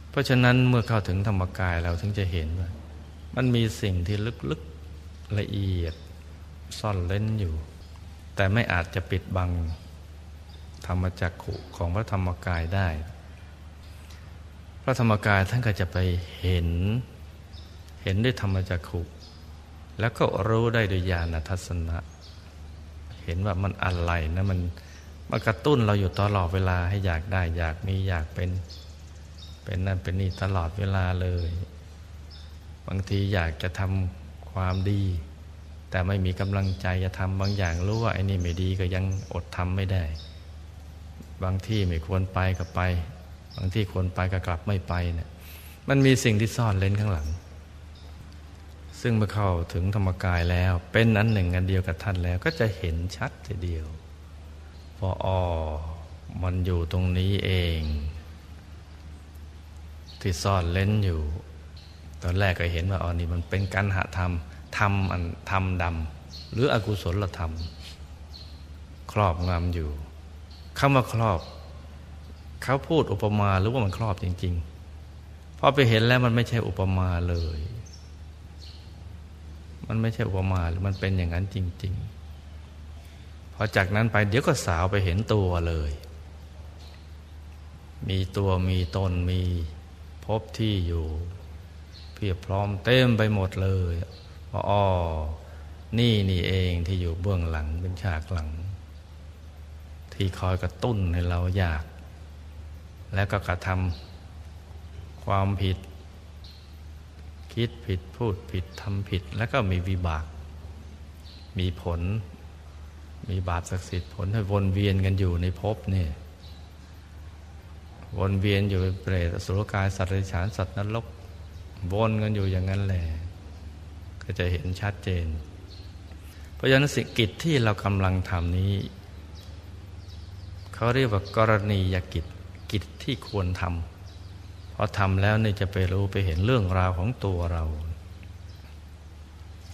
เพราะฉะนั้นเมื่อเข้าถึงธรรมกายเราถึงจะเห็นว่า มันมีสิ่งที่ลึกๆละเอียด ซ่อนเล่นอยู่ แต่ไม่อาจจะปิดบัง ธรรมจักขุของพระธรรมกายได้ พระธรรมกายท่านก็จะไปเห็น เห็นด้วยธรรมจักขุแล้วก็รู้ได้โดยญาณทัศนะ เห็นว่ามันอะไรนะมันมากระตุ้นเราอยู่ตลอดเวลาให้อยากได้ อยากมีอยากเป็น เป็นนั่นเป็นนี่ตลอดเวลาเลย บางทีอยากจะทำความดี แต่ไม่มีกำลังใจจะทำบางอย่างรู้ว่าไอ้นี่ไม่ดีก็ยังอดทำไม่ได้ บางที่ไม่ควรไปก็ไป บางที่ควรไปก็กลับไม่ไปเนะี่ยมันมีสิ่งที่ซ่อนเลนข้างหลัง ซึ่งเมื่อเข้าถึงธรรมกายแล้ว เป็นอันหนึ่งอันเดียวกับท่านแล้ว ก็จะเห็นชัดทีเดียวพออ๋อมันอยู่ตรงนี้เอง ที่ซ่อนเล้นอยู่ ตอนแรกก็เห็นว่าอ๋อนี่มันเป็นการหาธรรมทำอันทำดำหรืออกุศลธรรม ครอบงำอยู่คำว่าครอบ เขาพูดอุปมาหรือว่ามันครอบจริง ๆพอไปเห็นแล้วมันไม่ใช่อุปมาเลย มันไม่ใช่อุปมาหรือมันเป็นอย่างนั้นจริง ๆ พอจากนั้นไปเดี๋ยวก็สาวไปเห็นตัวเลย มีตัวมีตนมีพบที่อยู่ เพียบพร้อมเต็มไปหมดเลยว่าอ๋อนี่นี่เองที่อยู่เบื้องหลังเป็นฉากหลัง ที่คอยกระตุ้นให้เราอยาก แล้วก็กระทำความผิด คิดผิดพูดผิดทำผิด แล้วก็มีวิบาก มีผล มีบาปศักดิ์สิทธิ์ผลให้วนเวียนกันอยู่ในภพนี่วนเวียนอยู่เป็นเปรตสุรกายสัตว์ริฉานสัตว์นรกวนกันอยู่อย่างนั้นแหละก็จะเห็นชัดเจน เพราะฉะนั้นสิกิจที่เรากำลังทำนี้ เขาเรียกว่ากรณียกิจกิจที่ควรทำ พอทำแล้วเนี่ยจะไปรู้ไปเห็นเรื่องราวของตัวเรา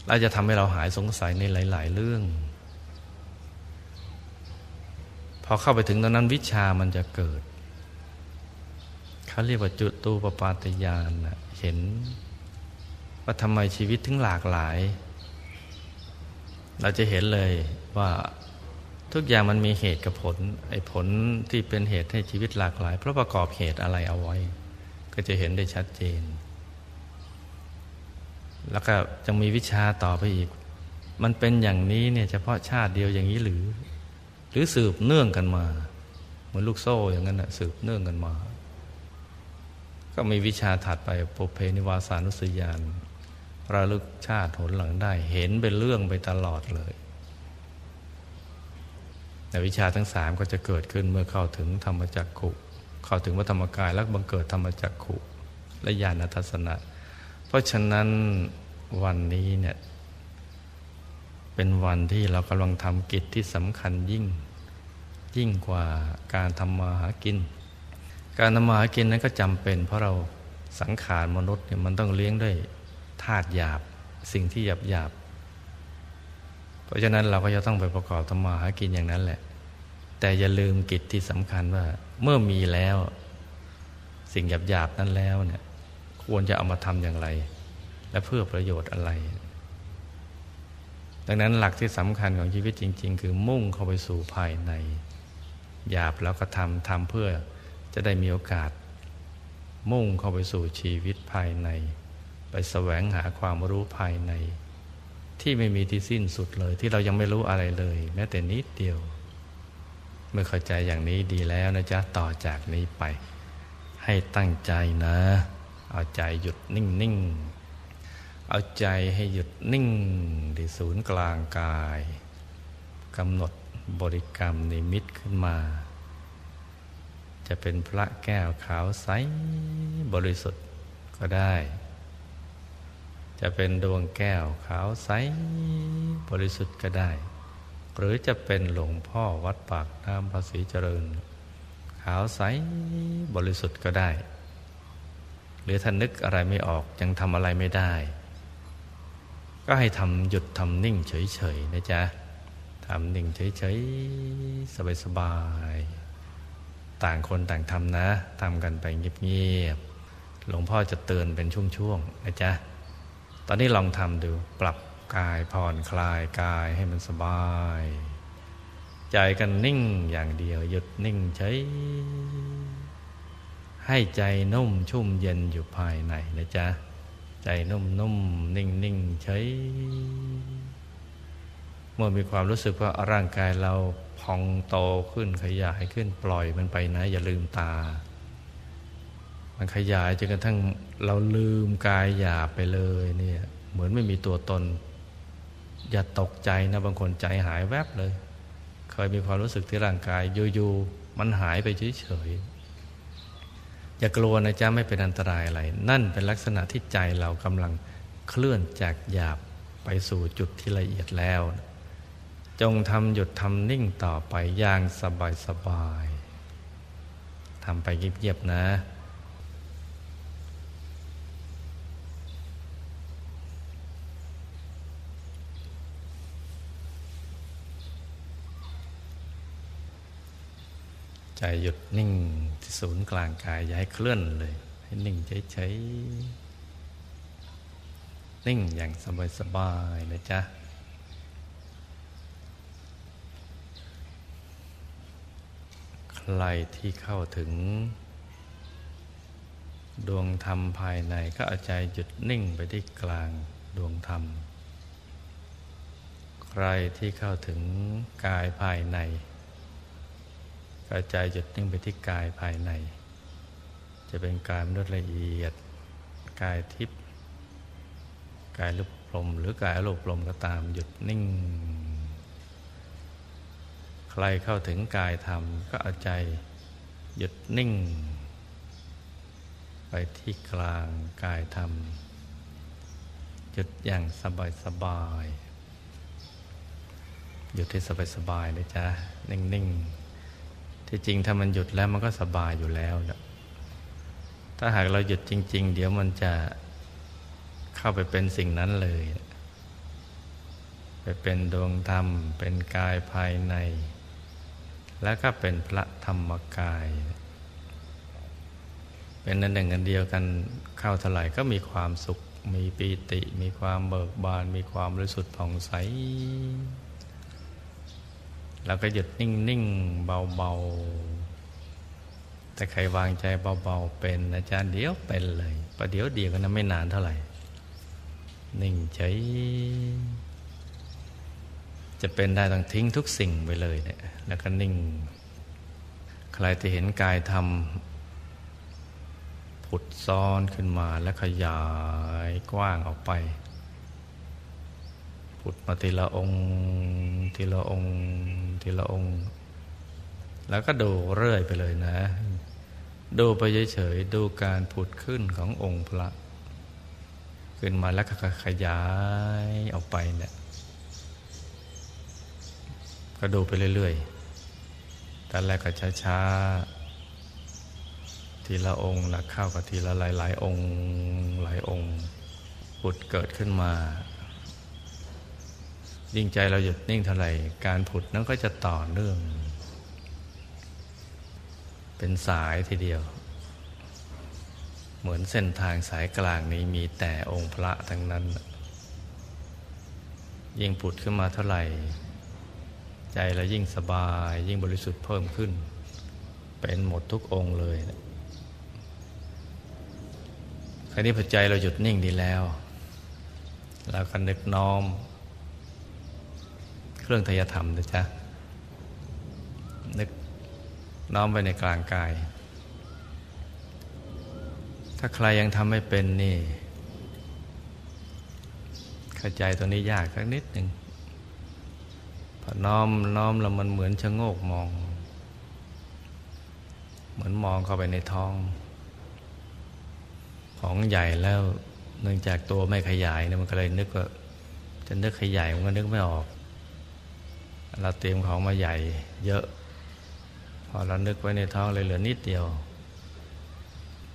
เราจะทำให้เราหายสงสัยในหลาย ๆ เรื่อง พอเข้าไปถึงตอนนั้นวิชามันจะเกิดเขาเรียกว่าจุดตูปปาตยานเห็น ว่าทำไมชีวิตถึงหลากหลาย เราจะเห็นเลยว่าทุกอย่างมันมีเหตุกับผล ไอ้ผลที่เป็นเหตุให้ชีวิตหลากหลาย เพราะประกอบเหตุอะไรเอาไว้ ก็จะเห็นได้ชัดเจน แล้วก็จะมีวิชาต่อไปอีก มันเป็นอย่างนี้เนี่ยเฉพาะชาติเดียวอย่างนี้หรือ หรือสืบเนื่องกันมา เหมือนลูกโซ่อย่างนั้นนะสืบเนื่องกันมา ก็มีวิชาถัดไปปุเพนิวาสานุสยานระลึกชาติหนหลังได้ เห็นเป็นเรื่องไปตลอดเลยแต่วิชาทั้งสามก็จะเกิดขึ้นเมื่อเข้าถึงธรรมจักขุ เข้าถึงวัธรรมกายแล้วบังเกิดธรรมจักขุและญาณทัศนะ เพราะฉะนั้นวันนี้เนี่ยเป็นวันที่เรากำลังทำกิจที่สำคัญยิ่ง ยิ่งกว่าการทำมาหากิน การทำมาหากินนั้นก็จำเป็น เพราะเราสังขารมนุษย์เนี่ยมันต้องเลี้ยงด้วยธาตุหยาบสิ่งที่หยาบหยาบเพราะฉะนั้นเราก็จะต้องไปประกอบธรรมาหากินอย่างนั้นแหละ แต่อย่าลืมกิจที่สำคัญว่า เมื่อมีแล้ว สิ่งหยาบหยาบนั้นแล้วเนี่ยควรจะเอามาทำอย่างไร และเพื่อประโยชน์อะไร ดังนั้นหลักที่สำคัญของชีวิตจริง ๆ คือมุ่งเข้าไปสู่ภายในหยาบแล้วก็ทำทำเพื่อจะได้มีโอกาส มุ่งเข้าไปสู่ชีวิตภายใน ไปแสวงหาความรู้ภายใน ที่ไม่มีที่สิ้นสุดเลย ที่เรายังไม่รู้อะไรเลย แม้แต่นิดเดียว เมื่อเข้าใจอย่างนี้ดีแล้วนะจ๊ะต่อจากนี้ไป ให้ตั้งใจนะ เอาใจหยุดนิ่งนิ่งเอาใจให้หยุดนิ่งที่ศูนย์กลางกายกำหนดบริกรรมนิมิตขึ้นมา จะเป็นพระแก้วขาวใสบริสุทธิ์ก็ได้ จะเป็นดวงแก้วขาวใสบริสุทธิ์ก็ได้ หรือจะเป็นหลวงพ่อวัดปากน้ำภาษีเจริญ ขาวใสบริสุทธิ์ก็ได้ หรือท่านนึกอะไรไม่ออกยังทำอะไรไม่ได้ ก็ให้ทำหยุดทำนิ่งเฉยๆนะจ๊ะทำนึ่งเฉยๆสบายๆต่างคนต่างทำนะทำกันไปเงียบๆหลวงพ่อจะเตือนเป็นช่วงๆนะจ๊ะ ตอนนี้ลองทำดูปรับ กายผ่อนคลายกายให้มันสบาย ใจกันนิ่งอย่างเดียว หยุดนิ่งเฉยให้ใจนุ่มชุ่มเย็นอยู่ภายในนะจ๊ะ ใจนุ่มนุ่มนิ่งนิ่งเฉยเมื่อมีความรู้สึกว่าร่างกายเราพองโตขึ้นขยายขึ้นปล่อยมันไปนะ อย่าลืมตา มันขยายจนกระทั่งเราลืมกายหยาบไปเลยเนี่ยเหมือนไม่มีตัวตน อย่าตกใจนะบางคนใจหายแวบเลย เคยมีความรู้สึกที่ร่างกายอยู่ๆมันหายไปเฉยๆอย่ากลัวนะจ๊ะไม่เป็นอันตรายอะไร นั่นเป็นลักษณะที่ใจเรากำลังเคลื่อนจากหยาบไปสู่จุดที่ละเอียดแล้ว จงทำหยุดทำนิ่งต่อไปอย่างสบายสบายทำไปเงียบๆนะ ใจหยุดนิ่งที่ศูนย์กลางกายอย่าให้เคลื่อนเลย ให้นิ่งเฉยๆนิ่งอย่างสบายๆนะจ๊ะใครที่เข้าถึง ดวงธรรมภายในก็เอาใจหยุดนิ่งไปที่กลางดวงธรรม ใครที่เข้าถึงกายภายใน ก็ใจหยุดนิ่งไปที่กายภายใน จะเป็นกายมนุษย์ละเอียด กายทิพย์กายลุกลมหรือกายอารมณ์ลมก็ตามหยุดนิ่ง ใครเข้าถึงกายธรรมก็เอาใจหยุดนิ่ง ไปที่กลางกายธรรมหยุดอย่างสบายสบายหยุดที่สบายสบายเลยจ้ะนิ่ง ๆ ที่จริงถ้ามันหยุดแล้วมันก็สบายอยู่แล้วนะถ้าหากเราหยุดจริง ๆ เดี๋ยวมันจะเข้าไปเป็นสิ่งนั้นเลย ไปเป็นดวงธรรม เป็นกายภายใน แล้วก็เป็นพระธรรมกาย เป็นนันหนึ่งกันเดียวกันเข้าเท่าไหร่ก็มีความสุข มีปีติ มีความเบิกบาน มีความบริสุทธิ์ผ่องใส แล้วก็หยุดนิ่งๆเบาๆแต่ใครวางใจเบาๆเป็นอาจารย์เดี๋ยวเป็นเลยประเดี๋ยวเดียวกันนะไม่นานเท่าไหร่ นิ่งเฉยจะเป็นได้ต้องทิ้งทุกสิ่งไปเลยเนี่ยแล้วก็นิ่ง ใครที่เห็นกายทำผุดซ้อนขึ้นมาและขยายกว้างออกไป ผุดมาทีละองค์ทีละองค์ทีละองค์ แล้วก็ดูเรื่อยไปเลยนะ ดูไปเฉยๆดูการผุดขึ้นขององค์พระ ขึ้นมาแล้วก็ขยายออกไปเนี่ยก็ดูไปเรื่อยๆแตอนแรกก็ช้าๆ ทีละองค์นะเข้ากับทีละหลายๆ องค์หลายองค์ปุดเกิดขึ้นมา ยิ่งใจเราหยุดนิ่งเท่าไหร่ การผุดนั้นก็จะต่อเนื่อง เป็นสายทีเดียว เหมือนเส้นทางสายกลางนี้มีแต่องค์พระทั้งนั้น ยิ่งผุดขึ้นมาเท่าไหร่ ใจเรายิ่งสบาย ยิ่งบริสุทธิ์เพิ่มขึ้น เป็นหมดทุกองค์เลยคราวนี้พอใจเราหยุดนิ่งดีแล้ว เราก็นึกน้อม รื่องทยธรรมนะจ๊ะ นึกน้อมไปในกลางกาย ถ้าใครยังทำไม่เป็นนี่ เข้าใจตัวนี้ยากสักนิดหนึ่งพอน้อมน้อมแล้วมันเหมือนชะโงกมอง เหมือนมองเข้าไปในท้อง ของใหญ่แล้วเนื่องจากตัวไม่ขยายเนี่ยมันก็เลยนึกว่าจะนึกขยายมันก็นึกไม่ออก เราเตรียมของมาใหญ่เยอะ พอเรานึกไว้ในท้องเลยเหลือนิดเดียว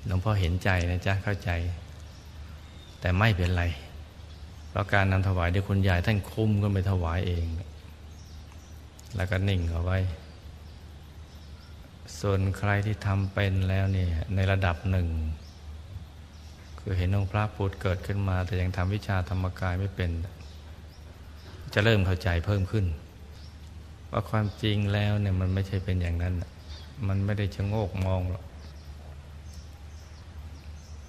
หลวงพ่อเห็นใจนะจ๊ะเข้าใจ แต่ไม่เป็นไร เพราะการนำถวายเดี๋ยคุณยายท่านคุมก็ไปถวายเอง แล้วก็นิ่งเอาไว้ ส่วนใครที่ทำเป็นแล้วเนี่ยในระดับหนึ่ง คือเห็นองค์พระพุทธเกิดขึ้นมา แต่ยังทำวิชาธรรมกายไม่เป็น จะเริ่มเข้าใจเพิ่มขึ้น ว่าความจริงแล้วเนี่ยมันไม่ใช่เป็นอย่างนั้น มันไม่ได้ชะโงกมองหรอก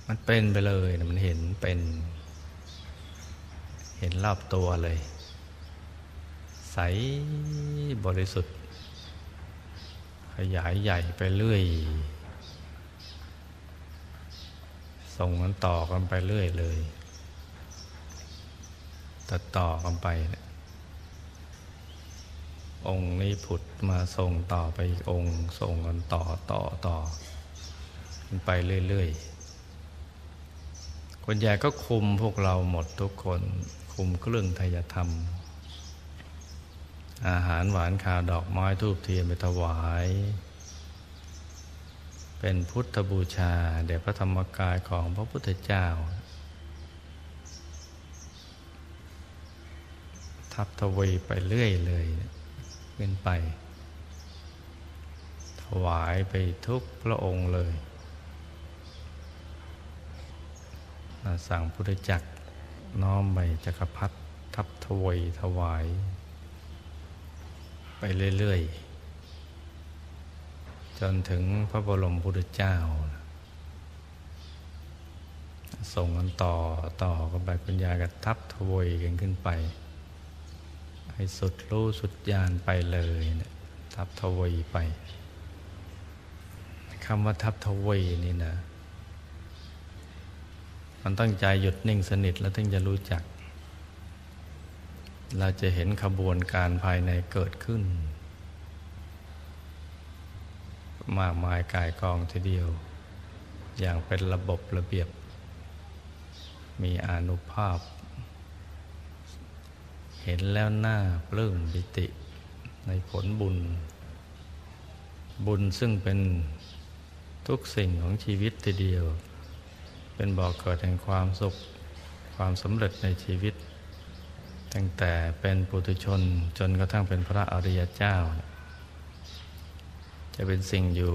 มันเป็นไปเลยมันเห็นเป็น เห็นรอบตัวเลย ใสบริสุทธิ์ ขยายใหญ่ไปเรื่อย ส่งกันต่อกันไปเรื่อยเลย ตัดต่อกันไปเนี่ย องค์นี้ผุดมาส่งต่อไปอีกองค์ส่งกันต่อต่อต่อไปเรื่อยๆคนใหญ่ก็คุมพวกเราหมดทุกคน คุมเครื่องทยธรรม อาหารหวานข่าวดอกไม้ทูบเทียนไปถวาย เป็นพุทธบูชาแด่พระธรรมกายของพระพุทธเจ้า ทับทวีไปเรื่อยเลยเป็นไป ถวายไปทุกพระองค์เลยสั่งพุทธจักรน้อมไปจักรพรรดิทับทวีถวาย ไปเรื่อย ๆ จนถึงพระบรมพุทธเจ้า ส่งกันต่อต่อกันไปคุณยายก็ทับทวยกันขึ้นไป ให้สุดรู้สุดญาณไปเลยนะทับทวยไปคำว่าทับทวยนี่นะ มันตั้งใจหยุดนิ่งสนิทแล้วถึงจะรู้จัก เราจะเห็นขบวนการภายในเกิดขึ้น มากมายกายกองทีเดียว อย่างเป็นระบบระเบียบ มีอนุภาพ เห็นแล้วหน้าปลื้มปิติ ในผลบุญ บุญซึ่งเป็นทุกสิ่งของชีวิตทีเดียว เป็นบอกเกิดแห่งความสุข ความสำเร็จในชีวิต ตั้งแต่เป็นปุถุชนจนกระทั่งเป็นพระอริยเจ้า จะเป็นสิ่งอยู่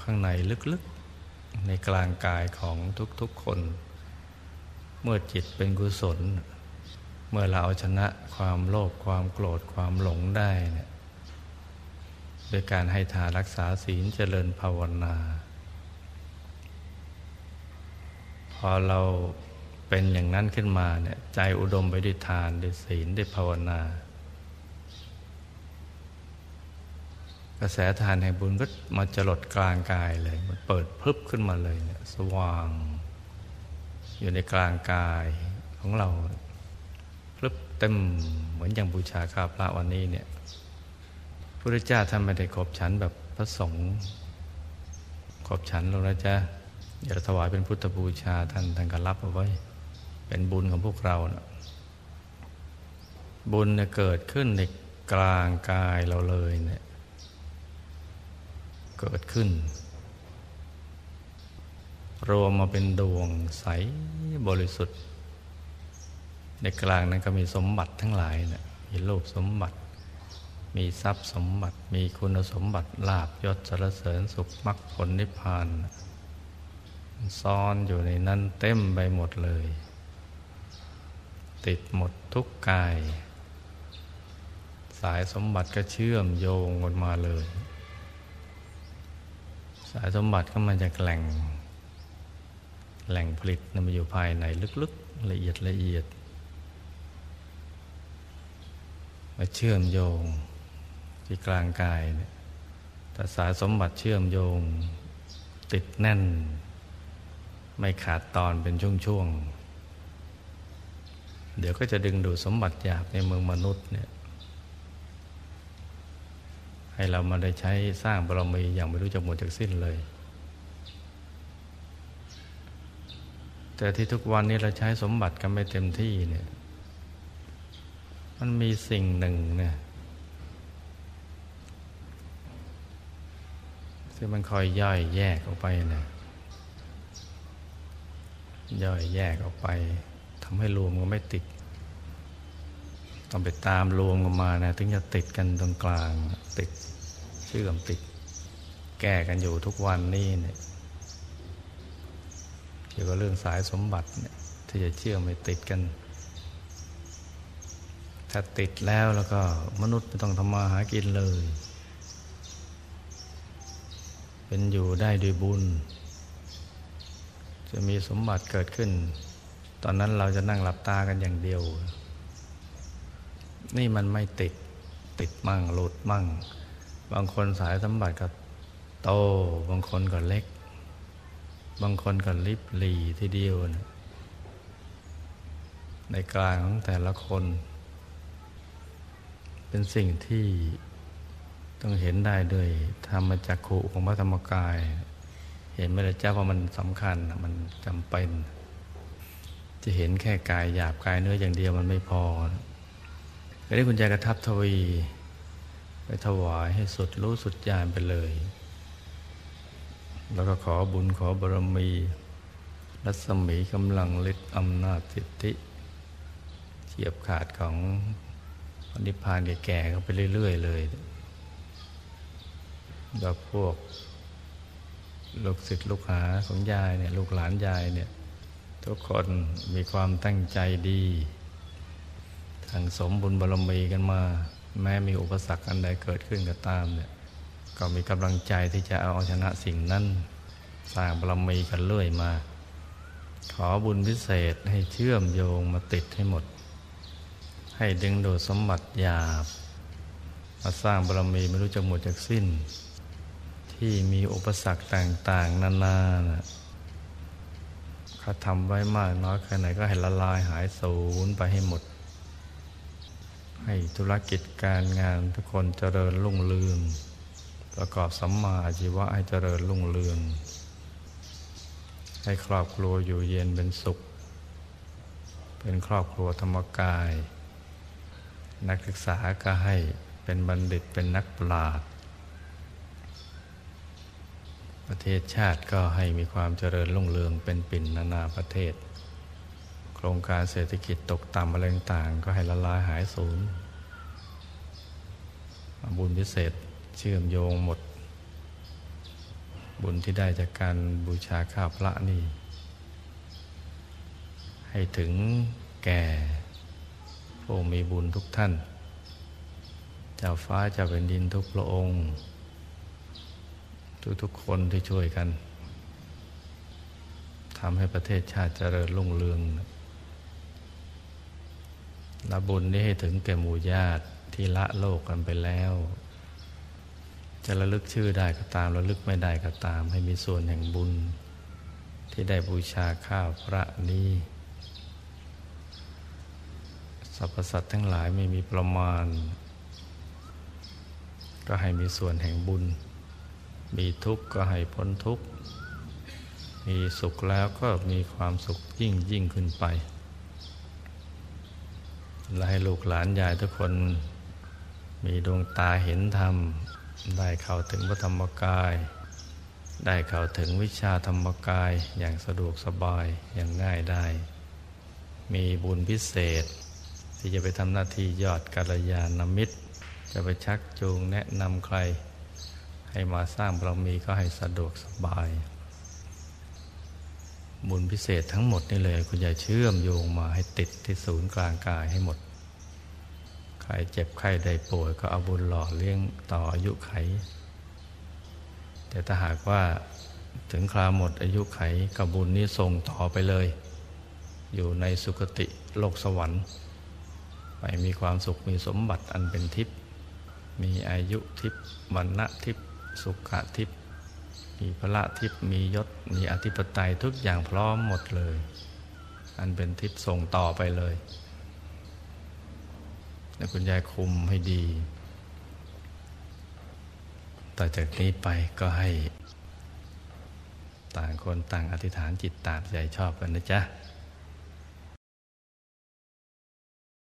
ข้างในลึกๆ ในกลางกายของทุกๆคน เมื่อจิตเป็นกุศล เมื่อเราเอาชนะความโลภความโกรธความหลงได้เนี่ยโดยการให้ทานรักษาศีลเจริญภาวนา พอเราเป็นอย่างนั้นขึ้นมาเนี่ยใจอุดมไปด้วยทานด้วยศีลด้วยภาวนา กระแสทานแห่งบุญก็มาจรดกลางกายเลย มันเปิดพึบขึ้นมาเลยเนี่ยสว่าง อยู่ในกลางกายของเรา เต็มเหมือนอย่างบูชาข้าพระวันนี้เนี่ยพระเจ้าท่านไม่ได้ขบฉันแบบพระสงฆ์ขบฉันเรานะจ๊ะเดี๋ยวถวายเป็นพุทธบูชาท่านท่านก็รับเอาไว้ เป็นบุญของพวกเรานะบุญเนี่ยเกิดขึ้นในกลางกายเราเลยเนี่ยเกิดขึ้น รวมมาเป็นดวงใสบริสุทธิ์ ในกลางนั้นก็มีสมบัติทั้งหลายนะมีโลกสมบัติ มีทรัพย์สมบัติ มีคุณสมบัติลาบยศสรเสริญสุขมรรคผลนิพพานซ้อนอยู่ในนั้นเต็มไปหมดเลย ติดหมดทุกกาย สายสมบัติก็เชื่อมโยงกันมาเลย สายสมบัติก็มาจากแหล่ง แหล่งผลิตนมันอยู่ภายในลึกๆละเอียดละเอียด มาเชื่อมโยงที่กลางกายเนี่ยแต่สายสมบัติเชื่อมโยง ติดแน่น ไม่ขาดตอนเป็นช่วงๆ เดี๋ยวก็จะดึงดูดสมบัติหยาบในเมืองมนุษย์เนี่ยให้เรามาได้ใช้สร้างบารมีอย่างไม่รู้จักหมดจากสิ้นเลย แต่ที่ทุกวันนี้เราใช้สมบัติกันไม่เต็มที่เนี่ย มันมีสิ่งหนึ่งเนี่ยที่มันคอยย่อยแยกออกไปนะย่อยแยกออกไปทำให้รวมก็ไม่ติด ต้องไปตามรวมกันมานะถึงจะติดกันตรงกลาง ติดเชื่อมติด แก้กันอยู่ทุกวันนี่เนี่ยเกี่ยวกับเรื่องสายสมบัติเนี่ยที่จะเชื่อมไม่ติดกัน ถ้าติดแล้วแล้วก็มนุษย์ไม่ต้องทำมาหากินเลย เป็นอยู่ได้ด้วยบุญ จะมีสมบัติเกิดขึ้น ตอนนั้นเราจะนั่งหลับตากันอย่างเดียว นี่มันไม่ติดติดมั่งหลุดมั่ง บางคนสายสมบัติก็โต บางคนก็เล็ก บางคนก็ลิบหลีทีเดียวนะในกลางของแต่ละคน เป็นสิ่งที่ต้องเห็นได้ด้วยธรรมจักขุของพระธรรมกาย เห็นไม่ได้เจ้าว่ามันสำคัญมันจำเป็น จะเห็นแค่กายหยาบกายเนื้ออย่างเดียวมันไม่พอก็ได้คุณยายกระทับทวี ไปถวายให้สุดรู้สุดญาณไปเลย แล้วก็ขอบุญขอบารมีรัศมีกำลังฤทธิ์อำนาจสิทธิเฉียบขาดของ นิพพานแก่ๆเขาไปเรื่อย ๆ เลยแบบพวกลูกศิษย์ลูกหาของยายเนี่ยลูกหลานยายเนี่ยทุกคนมีความตั้งใจดีทางสมบุญบารมีกันมา แม้มีอุปสรรคอันใดเกิดขึ้นก็ตามเนี่ยก็มีกำลังใจที่จะเอาชนะสิ่งนั้น สร้างบารมีกันเรื่อยมา ขอบุญพิเศษให้เชื่อมโยงมาติดให้หมด ให้ดึงดูดสมบัติหยาบมาสร้างบารมีไม่รู้จะหมดจากสิ้น ที่มีอุปสรรคต่างๆ นานานะเขาทำไว้มากน้อยแค่ไหนก็ให้ละลายหายสูญไปให้หมด ให้ธุรกิจการงานทุกคนเจริญรุ่งเรืองประกอบสัมมาอาชีวะให้เจริญรุ่งเรืองให้ครอบครัวอยู่เย็นเป็นสุข เป็นครอบครัวธรรมกาย นักศึกษาก็ให้เป็นบัณฑิตเป็นนักปราชญ์ประเทศชาติก็ให้มีความเจริญรุ่งเรืองเป็นปิ่นนานาประเทศ โครงการเศรษฐกิจตกต่ำอะไรต่างก็ให้ละลายหายสูญบุญพิเศษเชื่อมโยงหมด บุญที่ได้จากการบูชาข้าวพระนี่ ให้ถึงแก่ ผู้มีบุญทุกท่านเจ้าฟ้าเจ้าแผ่นดินทุกพระองค์ ทุกๆคนที่ช่วยกันทำให้ประเทศชาติเจริญรุ่งเรืองละบุญนี้ให้ถึงแก่หมู่ญาติที่ละโลกกันไปแล้ว จะระลึกชื่อได้ก็ตามระลึกไม่ได้ก็ตาม ให้มีส่วนแห่งบุญ ที่ได้บูชาข้าวพระนี้ สรรพสัตว์ทั้งหลายไม่มีประมาณ ก็ให้มีส่วนแห่งบุญ มีทุกข์ก็ให้พ้นทุกข์ มีสุขแล้วก็มีความสุขยิ่งยิ่งขึ้นไป และให้ลูกหลานยายทุกคน มีดวงตาเห็นธรรม ได้เข้าถึงพระธรรมกาย ได้เข้าถึงวิชาธรรมกายอย่างสะดวกสบายอย่างง่ายได้ มีบุญพิเศษ ที่จะไปทำหน้าที่ยอดกัลยาณมิตร จะไปชักจูงแนะนำใคร ให้มาสร้างบารมีก็ให้สะดวกสบาย บุญพิเศษทั้งหมดนี่เลยคุณยายเชื่อมโยงมาให้ติดที่ศูนย์กลางกายให้หมดใครเจ็บใครได้ป่วยก็เอาบุญหล่อเลี้ยงต่ออายุไข แต่ถ้าหากว่าถึงคราวหมดอายุไขกับบุญนี้ส่งต่อไปเลย อยู่ในสุคติโลกสวรรค์ ไปมีความสุขมีสมบัติอันเป็นทิพย์มีอายุทิพย์วันณะทิพย์สุขทิพย์มีพระทิพย์มียศมีอธิปไตยทุกอย่างพร้อมหมดเลย อันเป็นทิพย์ส่งต่อไปเลยแล้วคุณยายคุมให้ดี ต่อจากนี้ไปก็ให้ ต่างคนต่างอธิษฐานจิตตามใจชอบกันนะจ๊ะ